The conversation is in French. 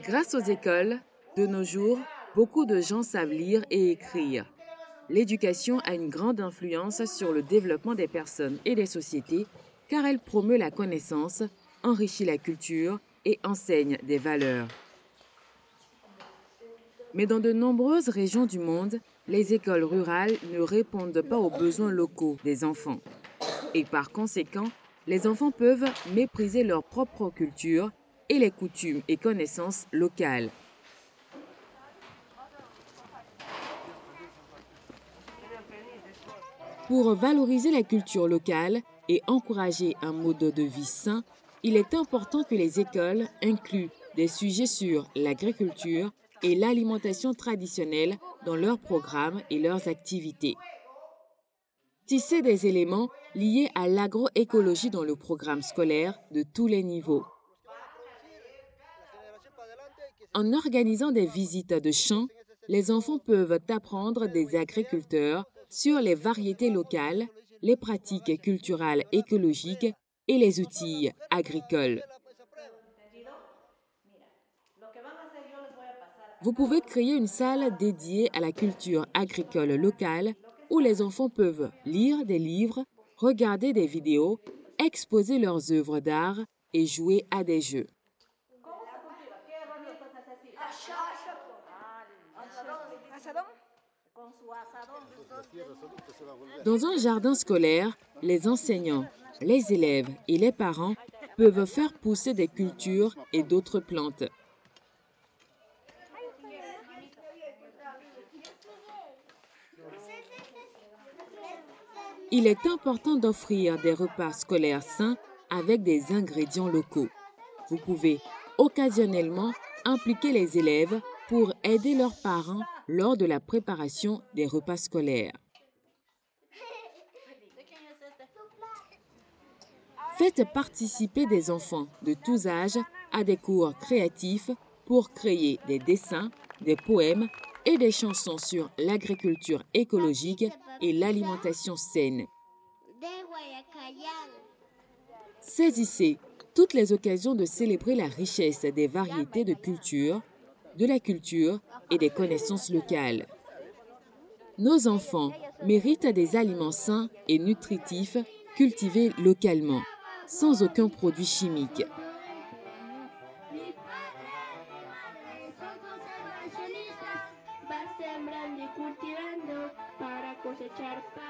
Grâce aux écoles, de nos jours, beaucoup de gens savent lire et écrire. L'éducation a une grande influence sur le développement des personnes et des sociétés car elle promeut la connaissance, enrichit la culture et enseigne des valeurs. Mais dans de nombreuses régions du monde, les écoles rurales ne répondent pas aux besoins locaux des enfants. Et par conséquent, les enfants peuvent mépriser leur propre culture et les coutumes et connaissances locales. Pour valoriser la culture locale et encourager un mode de vie sain, il est important que les écoles incluent des sujets sur l'agriculture et l'alimentation traditionnelle dans leurs programmes et leurs activités. Tisser des éléments liés à l'agroécologie dans le programme scolaire de tous les niveaux. En organisant des visites de champs, les enfants peuvent apprendre des agriculteurs sur les variétés locales, les pratiques culturelles écologiques et les outils agricoles. Vous pouvez créer une salle dédiée à la culture agricole locale où les enfants peuvent lire des livres, regarder des vidéos, exposer leurs œuvres d'art et jouer à des jeux. Dans un jardin scolaire, les enseignants, les élèves et les parents peuvent faire pousser des cultures et d'autres plantes. Il est important d'offrir des repas scolaires sains avec des ingrédients locaux. Vous pouvez occasionnellement impliquer les élèves pour aider leurs parents lors de la préparation des repas scolaires. Faites participer des enfants de tous âges à des cours créatifs pour créer des dessins, des poèmes et des chansons sur l'agriculture écologique et l'alimentation saine. Saisissez toutes les occasions de célébrer la richesse des variétés de culture, de la culture et des connaissances locales. Nos enfants méritent des aliments sains et nutritifs cultivés localement, sans aucun produit chimique. quero paz.